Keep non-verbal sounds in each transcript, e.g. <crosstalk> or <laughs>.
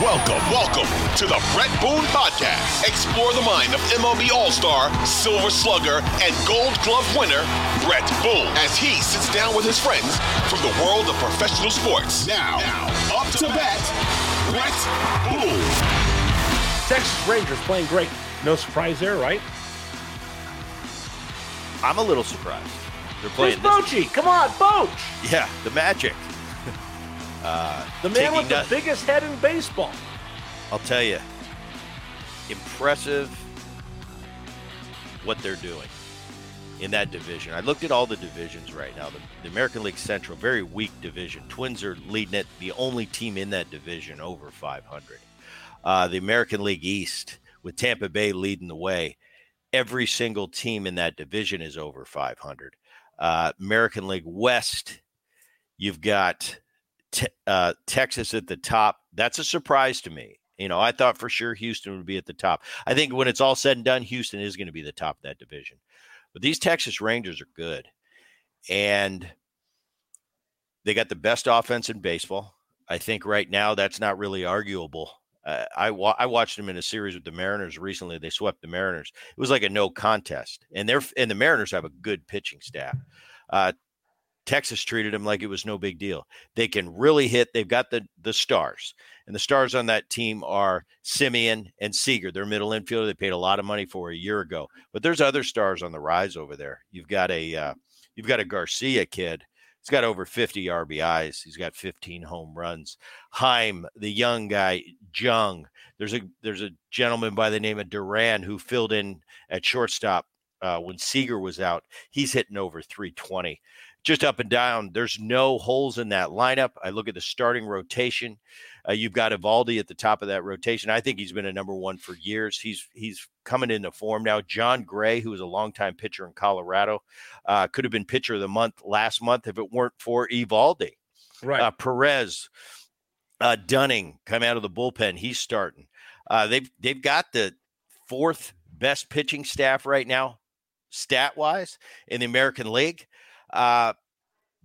Welcome, welcome to the Bret Boone Podcast. Explore the mind of MLB All-Star, Silver Slugger, and Gold Glove winner, Bret Boone, as he sits down with his friends from the world of professional sports. Now, now up to bat, Bret Boone. Texas Rangers playing great. No surprise there, right? I'm a little surprised. They're playing Where's this. Bochy? Come on, Boch! Yeah, the Magic. Uh, The man with the biggest head in baseball. I'll tell you, impressive what they're doing in that division. I looked at all the divisions right now. The, the American League Central, very weak division. Twins are leading it, the only team in that division over 500. Uh, the American League East, with Tampa Bay leading the way, every single team in that division is over 500. Uh, American League West, you've got uh, Texas at the top. That's a surprise to me. You know, I thought for sure Houston would be at the top. I think when it's all said and done, Houston is going to be the top of that division. But these Texas Rangers are good. And they got the best offense in baseball. I think right now that's not really arguable. Uh, I wa- I watched them in a series with the Mariners recently. They swept the Mariners. It was like a no contest, and they're and the Mariners have a good pitching staff. Uh, Texas treated them like it was no big deal. They can really hit. They've got the the stars, and the stars on that team are Semien and Seager. They're middle infielder. They paid a lot of money for a year ago, but there's other stars on the rise over there. You've got a uh, you've got a Garcia kid. He's got over 50 RBIs. He's got 15 home runs. Heim, the young guy, Jung. There's a there's a gentleman by the name of Duran who filled in at shortstop uh, when Seager was out. He's hitting over 320 just up and down. There's no holes in that lineup. I look at the starting rotation. Uh, you've got Eovaldi at the top of that rotation. I think he's been a number one for years. He's he's coming into form now. Jon Gray, who was a longtime pitcher in Colorado, uh, could have been pitcher of the month last month if it weren't for Eovaldi. Right. Uh, Perez, uh, Dunning come out of the bullpen. He's starting. Uh, they've they've got the fourth best pitching staff right now, stat wise, in the American League. Uh,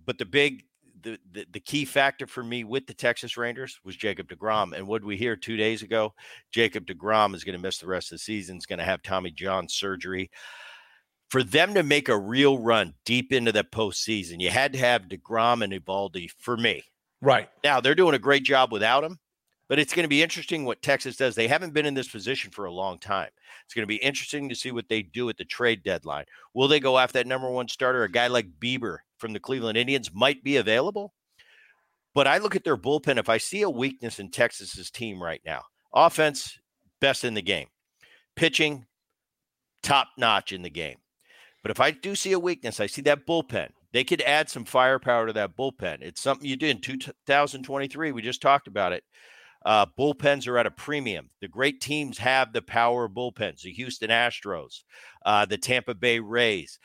but the big the, the the key factor for me with the Texas Rangers was Jacob DeGrom. And what we hear two days ago, Jacob DeGrom is going to miss the rest of the season. Is going to have Tommy John surgery. For them to make a real run deep into the postseason, you had to have DeGrom and Eovaldi for me. right. Now they're doing a great job without him, but it's going to be interesting what Texas does. They haven't been in this position for a long time. It's going to be interesting to see what they do at the trade deadline. Will they go after that number one starter? A guy like Bieber from the Cleveland Indians might be available. But I look at their bullpen. If I see a weakness in Texas's team right now, offense, best in the game, pitching, top notch in the game. But if I do see a weakness, I see that bullpen. They could add some firepower to that bullpen. It's something you did in 2023. We just talked about it. Uh, bullpens are at a premium. The great teams have the power of bullpens. The Houston Astros, uh, the Tampa Bay Rays,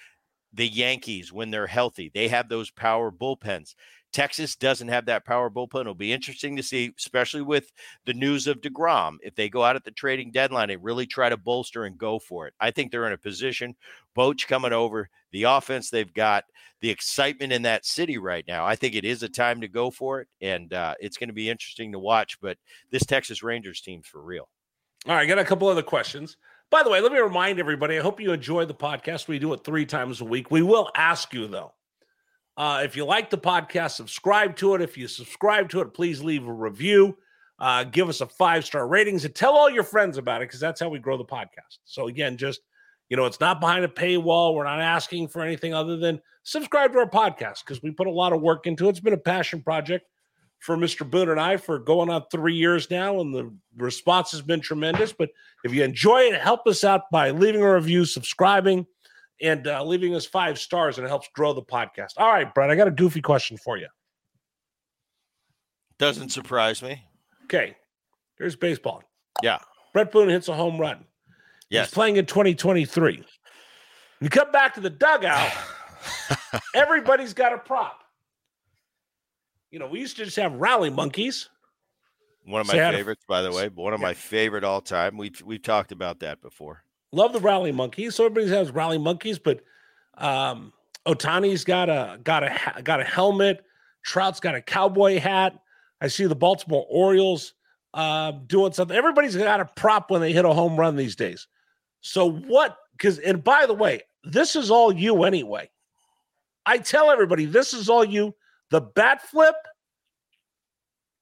the Yankees, when they're healthy, they have those power bullpens. Texas doesn't have that power bullpen. It'll be interesting to see, especially with the news of DeGrom, if they go out at the trading deadline and really try to bolster and go for it. I think they're in a position. Boch coming over, the offense they've got, the excitement in that city right now. I think it is a time to go for it, and uh, it's going to be interesting to watch. But this Texas Rangers team's for real. All right, got a couple other questions. By the way, let me remind everybody. I hope you enjoy the podcast. We do it three times a week. We will ask you though, Uh, if you like the podcast, subscribe to it. If you subscribe to it, please leave a review. Uh, give us a five star ratings and tell all your friends about it because that's how we grow the podcast. So again, just you know, it's not behind a paywall. We're not asking for anything other than subscribe to our podcast because we put a lot of work into it. It's been a passion project for Mr. Boone and I for going on three years now, and the response has been tremendous. But if you enjoy it, help us out by leaving a review, subscribing, and uh, leaving us five stars, and it helps grow the podcast. All right, Bret, I got a goofy question for you. Doesn't surprise me. Okay, here's baseball. Yeah. Bret Boone hits a home run. Yes. He's playing in 2023. You come back to the dugout, <sighs> everybody's got a prop. You know, we used to just have rally monkeys. One of my Say favorites, by the way. One of my favorite all time. We've we've talked about that before. Love the rally monkeys. So everybody has rally monkeys, but um Ohtani's got a got a got a helmet. Trout's got a cowboy hat. I see the Baltimore Orioles uh, doing something. Everybody's got a prop when they hit a home run these days. So what? Because and by the way, this is all you anyway. I tell everybody this is all you. The bat flip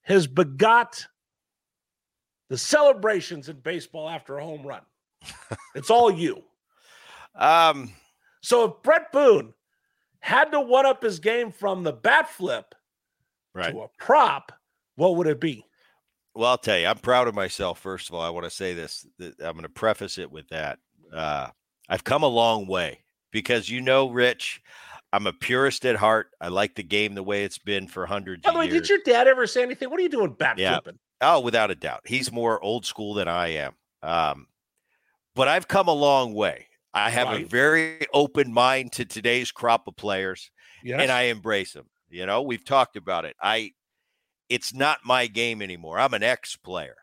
has begot the celebrations in baseball after a home run. <laughs> it's all you. Um, So if Bret Boone had to one up his game from the bat flip right. to a prop, what would it be? Well, I'll tell you, I'm proud of myself. First of all, I want to say this. I'm going to preface it with that. Uh, I've come a long way because you know, Rich, I'm a purist at heart. I like the game the way it's been for hundreds By the way, years. did your dad ever say anything? What are you doing bat Yeah. flipping? Oh, without a doubt. He's more old school than I am. Um, but I've come a long way. I have a very open mind to today's crop of players Yes. and I embrace them. You know, we've talked about it. I it's not my game anymore. I'm an ex player.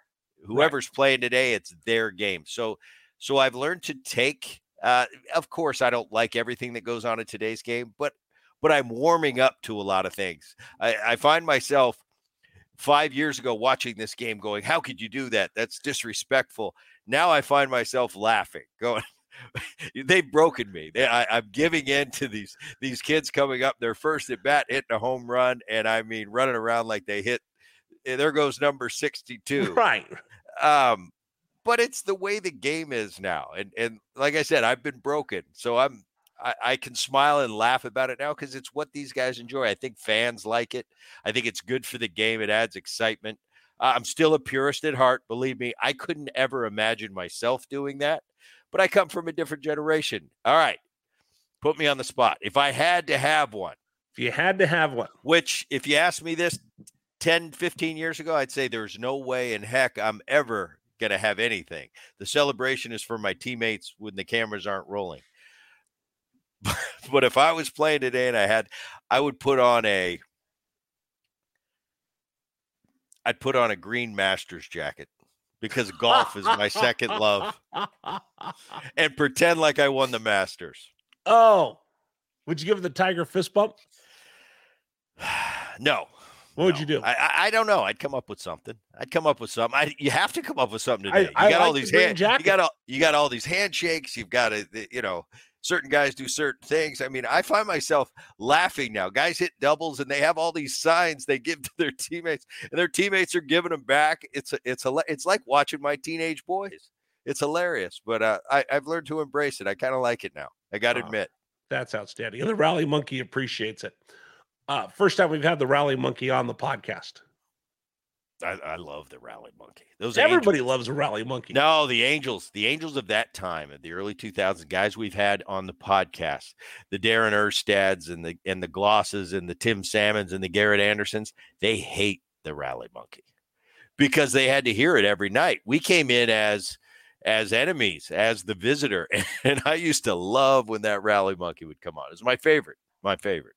Whoever's playing today, it's their game. So so I've learned to take uh of course I don't like everything that goes on in today's game, but but I'm warming up to a lot of things. I, I find myself five years ago watching this game going, How could you do that? That's disrespectful. Now I find myself laughing, <laughs> going, <laughs> They've broken me. They, I, I'm giving in to these these kids coming up their first at bat, hitting a home run, and I mean running around like they hit. eh, There goes number 62 right. um but it's the way the game is now and and like i said i've been broken so i'm i, I can smile and laugh about it now because it's what these guys enjoy i think fans like it i think it's good for the game it adds excitement uh, i'm still a purist at heart believe me i couldn't ever imagine myself doing that but i come from a different generation. All right. Put me on the spot. If i had to have one If you had to have one, which if you asked me this 10 15 years ago i'd say there's no way in heck i'm ever going to have anything. The celebration is for my teammates when the cameras aren't rolling. <laughs> But if i was playing today and i had i would put on a i'd put on a green masters jacket because golf is my second love and pretend like i won the masters oh, would you give it the tiger fist bump? <sighs> no What would you do? I, I I don't know. I'd come up with something. I'd come up with something. I, you have to come up with something today. I you got all like the these green hand, jacket. you got all you got all these handshakes. You've got to you know certain guys do certain things. I mean, I find myself laughing now. Guys hit doubles and they have all these signs they give <laughs> to their teammates, and their teammates are giving them back. It's a, it's a it's like watching my teenage boys. It's hilarious, but uh, I, I've learned to embrace it. I kind of like it now. I got to Wow. admit. That's outstanding. And the rally monkey appreciates it. Uh, first time we've had the rally monkey on the podcast. I, I love the rally monkey. Those Everybody angels- loves a rally monkey. No, the Angels, the Angels of that time, of the early 2000s, guys we've had on the podcast, the Darren Erstads and the and the Glauses and the Tim Salmons and the Garrett Andersons, they hate the rally monkey because they had to hear it every night. We came in as as enemies, as the visitor, <laughs> and I used to love when that rally monkey would come on. It's my favorite, my favorite.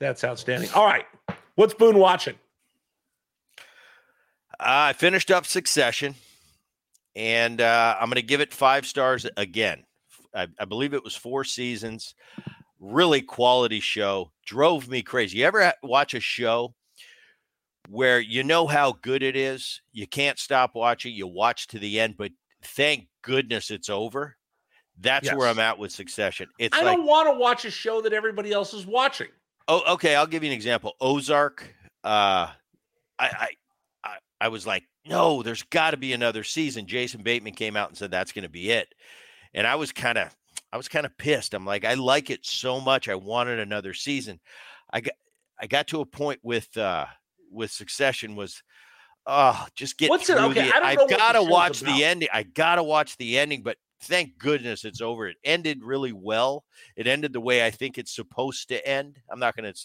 That's outstanding. All right. What's Boone watching? I finished up Succession, and uh, I'm going to give it five stars again. I, I, believe it was four seasons. Really quality show. Drove me crazy. You ever watch a show where you know how good it is? You can't stop watching. You watch to the end, but thank goodness it's over. That's yes. where I'm at with Succession. It's I like, don't want to watch a show that everybody else is watching. Oh, okay. I'll give you an example. Ozark. Uh, I, I, I, I was like, no, there's got to be another season. Jason Bateman came out and said that's going to be it, and I was kind of, I was kind of pissed. I'm like, I like it so much. I wanted another season. I got, I got to a point with, uh, with Succession was, oh, just get What's through it? Okay, the, I've got to watch the ending. I got to watch the ending, but thank goodness it's over. It ended really well. It ended the way I think it's supposed to end. I'm not going to.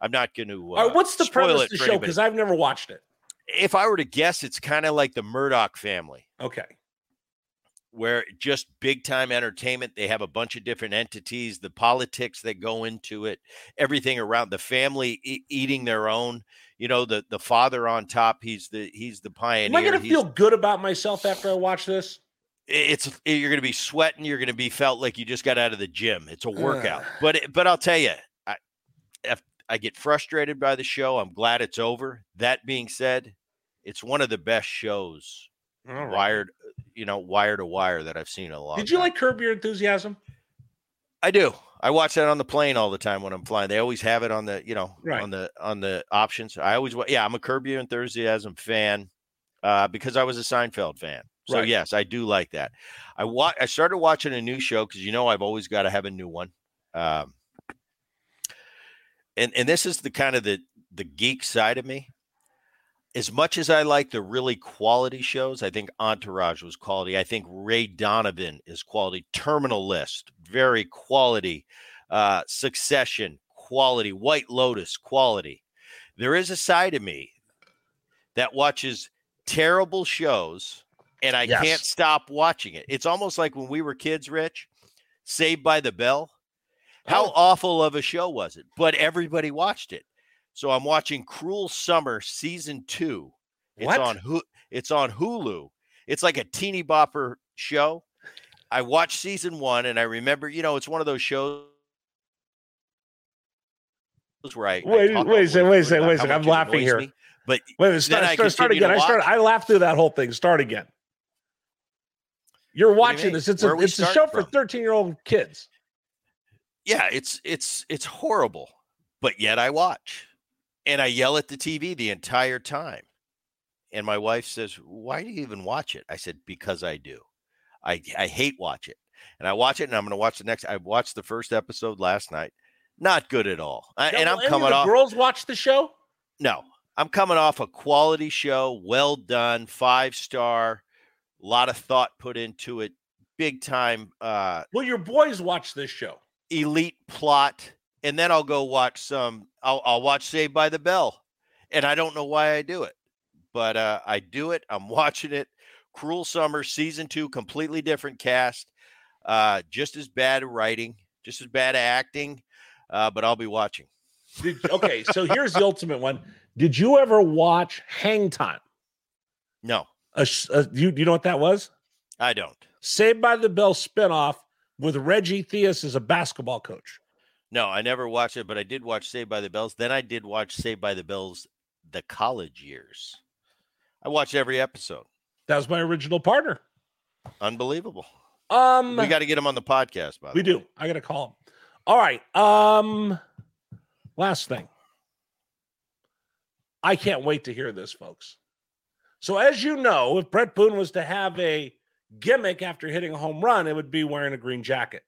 I'm not going to. Uh, what's the premise of the show? Because I've never watched it. If I were to guess, it's kind of like the Murdoch family. Okay. Where just big time entertainment. They have a bunch of different entities, the politics that go into it, everything around the family e- eating their own. You know, the the father on top. He's the he's the pioneer. Am I going to feel good about myself after I watch this? It's you're going to be sweating. You're going to be felt like you just got out of the gym. It's a workout. Uh. But but I'll tell you, I if I get frustrated by the show, I'm glad it's over. That being said, it's one of the best shows right. wired, you know, wire to wire that I've seen a lot. Did you time. like Curb Your Enthusiasm? I do. I watch that on the plane all the time when I'm flying. They always have it on the, you know, right. on the on the options. I always, yeah, I'm a Curb Your Enthusiasm fan uh, because I was a Seinfeld fan. So right. yes, I do like that. I wa- I started watching a new show because you know I've always got to have a new one. Um, and and this is the kind of the the geek side of me. As much as I like the really quality shows, I think Entourage was quality. I think Ray Donovan is quality. Terminal List, very quality. Uh, Succession, quality. White Lotus, quality. There is a side of me that watches terrible shows and I yes. can't stop watching it. It's almost like when we were kids, Rich, Saved by the Bell. How oh. awful of a show was it? But everybody watched it. So I'm watching Cruel Summer season 2. It's what? on it's on Hulu. It's like a teeny bopper show. I watched season 1 and I remember, you know, it's one of those shows where I wait, I wait, a wait, wait, a wait, I'm laughing here. Me, but wait, start, start, start again. I start. I laughed through that whole thing. Start again. You're watching this. It's a it's a show from? for 13 year old kids. Yeah, it's it's it's horrible, but yet I watch, and I yell at the TV the entire time. And my wife says, "Why do you even watch it?" I said, "Because I do. I I hate watch it, and I watch it, and I'm going to watch the next. I watched the first episode last night. Not good at all. I, and I'm coming off. Girls watch the show. No, I'm coming off a quality show, well done, five star a lot of thought put into it. Big time. Uh, well, your boys watch this show. Elite plot, and then I'll go watch some. I'll, I'll watch Saved by the Bell, and I don't know why I do it, but uh, I do it. I'm <laughs> watching it. Cruel Summer season two, completely different cast, uh, just as bad writing, just as bad acting, uh, but I'll be watching. Did, okay, so here's the ultimate one. Did you ever watch Hang Time? No. A, a, you you know what that was? I don't. Saved by the Bell spinoff with Reggie Theus as a basketball coach. No, I never watched it, but I did watch Saved by the Bells. Then I did watch Saved by the Bells the college years. I watched every episode. That was my original partner. Unbelievable. Um we got to get him on the podcast, by the We do. I got to call him. All right. Um last thing. I can't wait to hear this, folks. So, as you know, if Bret Boone was to have a gimmick after hitting a home run, it would be wearing a green jacket.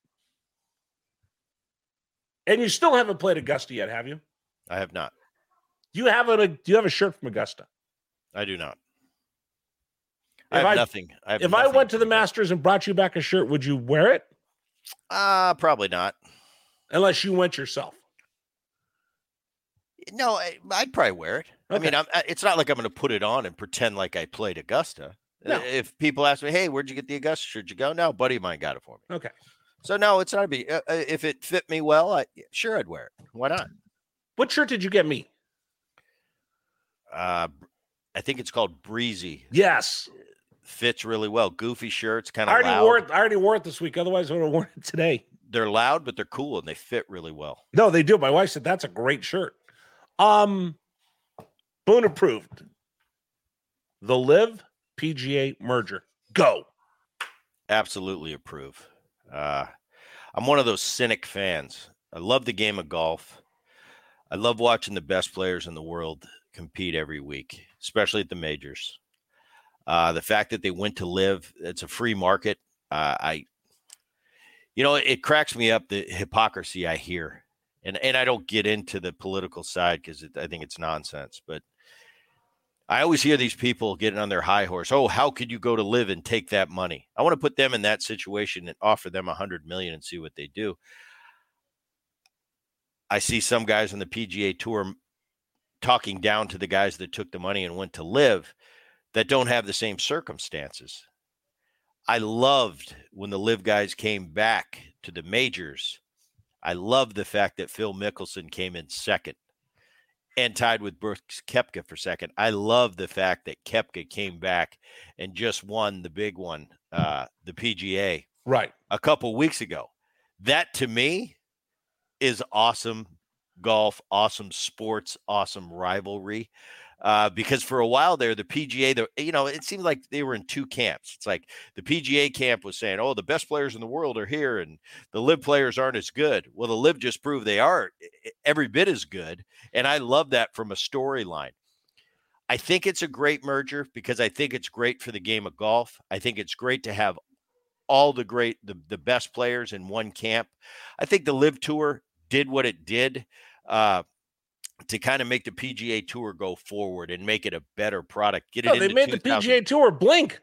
And you still haven't played Augusta yet, have you? I have not. Do you have a Do you have a shirt from Augusta? I do not. I have I, nothing. I have if nothing I went to the Masters and brought you back a shirt, would you wear it? Uh probably not. Unless you went yourself. No, I, would probably wear it. Okay. I mean, I'm, it's not like I'm going to put it on and pretend like I played Augusta. No. If people ask me, "Hey, where'd you get the Augusta Should You go, "No, buddy of mine got it for me." Okay. So no, it's not a be. Uh, uh, if it fit me well, I sure I'd wear it. Why not? What shirt did you get me? Uh, I think it's called Breezy. Yes, fits really well. Goofy shirts, kind of. I already loud. wore it. I already wore it this week. Otherwise, I would have <laughs> worn it today. They're loud, but they're cool and they fit really well. No, they do. My wife said that's a great shirt. Um, Boone approved. The LIV PGA merger. Go. Absolutely approve. Uh, I'm one of those cynic fans. I love the game of golf. I love watching the best players in the world compete every week, especially at the majors. Uh, the fact that they went to LIV, it's a free market. Uh, I, you know, it cracks me up the hypocrisy I hear, and and I don't get into the political side because I think it's nonsense. But I always hear these people getting on their high horse. Oh, how could you go to LIV and take that money? I want to put them in that situation and offer them a hundred million and see what they do. I see some guys on the PGA Tour talking down to the guys that took the money and went to LIV that don't have the same circumstances. I loved when the LIV guys came back to the majors. I loved the fact that Phil Mickelson came in second and tied with Brooks Koepka for second. I love the fact that Koepka came back and just won the big one, uh, the PGA, right a couple weeks ago. That to me is awesome golf, awesome sports, awesome rivalry. Uh, because for a while there, the PGA, the you know, it seemed like they were in two camps. It's like the PGA camp was saying, "Oh, the best players in the world are here, and the LIV players aren't as good." Well, the LIV just proved they are every bit as good, and I love that from a storyline. I think it's a great merger because I think it's great for the game of golf. I think it's great to have all the great, the, the best players in one camp. I think the LIV tour did what it did. Uh, to kind of make the PGA Tour go forward and make it a better product. Get it. No, they made the PGA Tour blink.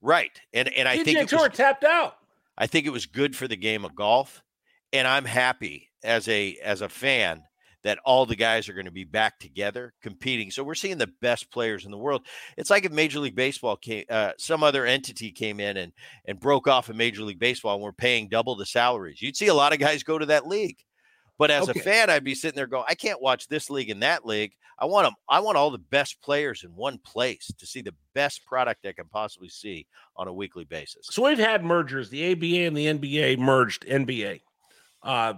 Right, and and I PGA think Tour was, tapped out. I think it was good for the game of golf, and I'm happy as a as a fan that all the guys are going to be back together competing. So we're seeing the best players in the world. It's like if Major League Baseball came, uh, some other entity came in and and broke off of Major League Baseball, and we're paying double the salaries. You'd see a lot of guys go to that league. But as okay. a fan, I'd be sitting there going, I can't watch this league and that league. I want them. I want all the best players in one place to see the best product I can possibly see on a weekly basis. So we've had mergers. The ABA and the NBA merged. NBA. Uh,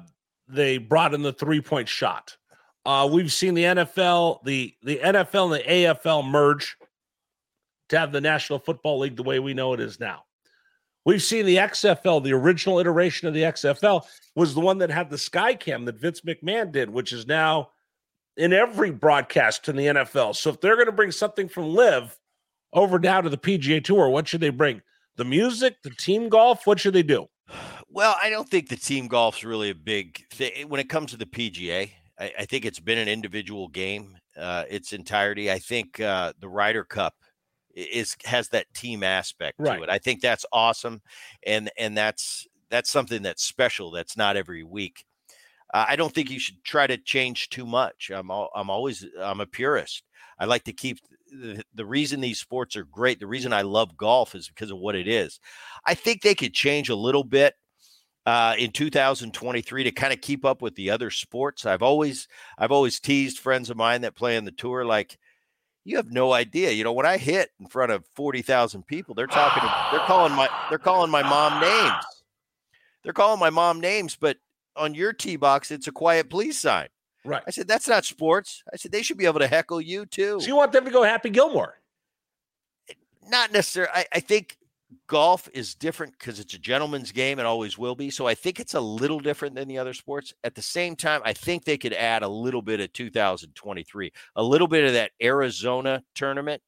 they brought in the three point shot. Uh, we've seen the NFL, the the NFL and the AFL merge to have the National Football League the way we know it is now. We've seen the XFL, the original iteration of the XFL was the one that had the Skycam that Vince McMahon did, which is now in every broadcast in the NFL. So if they're going to bring something from LIV over now to the PGA Tour, what should they bring? The music, the team golf? What should they do? Well, I don't think the team golf's really a big thing when it comes to the PGA. I, I think it's been an individual game, uh, its entirety. I think uh, the Ryder Cup is has that team aspect right. to it. I think that's awesome, and and that's that's something that's special. That's not every week. Uh, I don't think you should try to change too much. I'm all, I'm always I'm a purist. I like to keep the, the reason these sports are great. The reason I love golf is because of what it is. I think they could change a little bit uh, in 2023 to kind of keep up with the other sports. I've always I've always teased friends of mine that play on the tour like you have no idea. You know, when I hit in front of 40,000 people, they're talking, they're calling my, they're calling my mom names. They're calling my mom names, but on your tee box, it's a quiet please sign. Right. I said, that's not sports. I said, they should be able to heckle you too. So you want them to go Happy Gilmore? Not necessarily. I, I think golf is different because it's a gentleman's game and always will be. So I think it's a little different than the other sports. At the same time, I think they could add a little bit of 2023, a little bit of that Arizona tournament,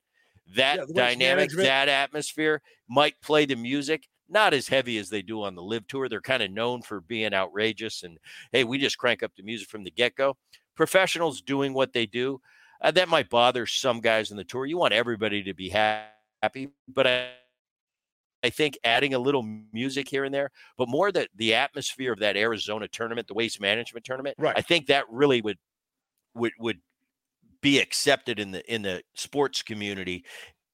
that yeah, dynamic, that atmosphere might play the music. Not as heavy as they do on the LIV tour. They're kind of known for being outrageous and hey, we just crank up the music from the get go. Professionals doing what they do, uh, that might bother some guys in the tour. You want everybody to be happy, but I I think adding a little music here and there, but more that the atmosphere of that Arizona tournament, the waste management tournament, right. I think that really would would would be accepted in the in the sports community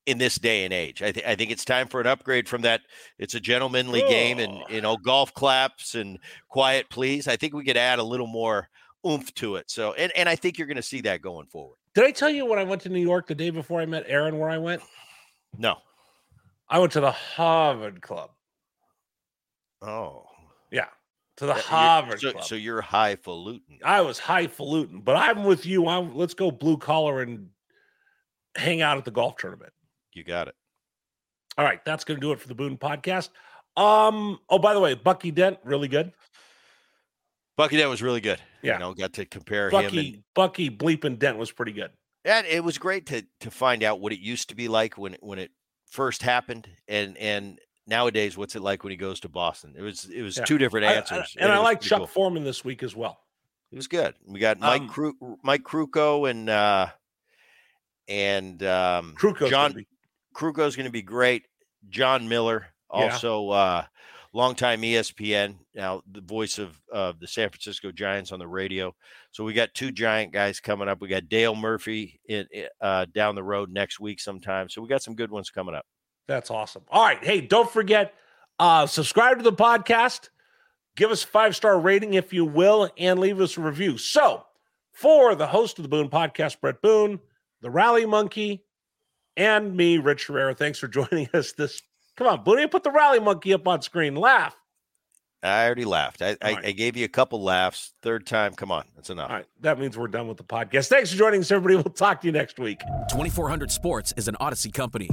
in this day and age. I, th- I think it's time for an upgrade from that. It's a gentlemanly oh. game and oh. you know golf claps and quiet please. I think we could add a little more oomph to it. So, and and I think you're going to see that going forward. Did I tell you when I went to New York the day before I met Aaron where I went? No. I went to the Harvard Club. Oh. Yeah, to the Yeah, Harvard So, Club. so you're highfalutin. I was highfalutin, but I'm with you. I'm let's go blue collar and hang out at the golf tournament. You got it. All right, that's going to do it for the Boone podcast. Um. Oh, by the way, Bucky Dent, really good. Bucky, Dent was really good. Yeah. You know, got to compare him and Bucky, Bucky bleeping Dent was pretty good. And it was great to to find out what it used to be like when it when it first happened, and and nowadays what's it like when he goes to Boston. It was it was Yeah. two different I- I- answers, and I like Chuck cool. Foreman this week as well. It was good. We got Mike Um, Cru- Mike Krukow and uh and um Krukow's John be- Krukow's going to be great. Jon Miller, Yeah. also uh longtime ESPN, now the voice of uh, the San Francisco Giants on the radio. So we got two giant guys coming up. We got Dale Murphy in- uh, down the road next week sometime. So we got some good ones coming up. That's awesome. All right. Hey, don't forget, uh, subscribe to the podcast, give us a five star rating if you will, and leave us a review. So, for the host of the Boone podcast, Bret Boone, the Rally Monkey, and me, Rich Herrera, thanks for <laughs> joining us this. Come on, Boone, put the Rally Monkey up on screen. Laugh. I already laughed. I, I, right. I gave you a couple laughs. Third time, come on, that's enough. All right. That means we're done with the podcast. Thanks for joining us, everybody. We'll talk to you next week. 2400 Sports is an Audacy company.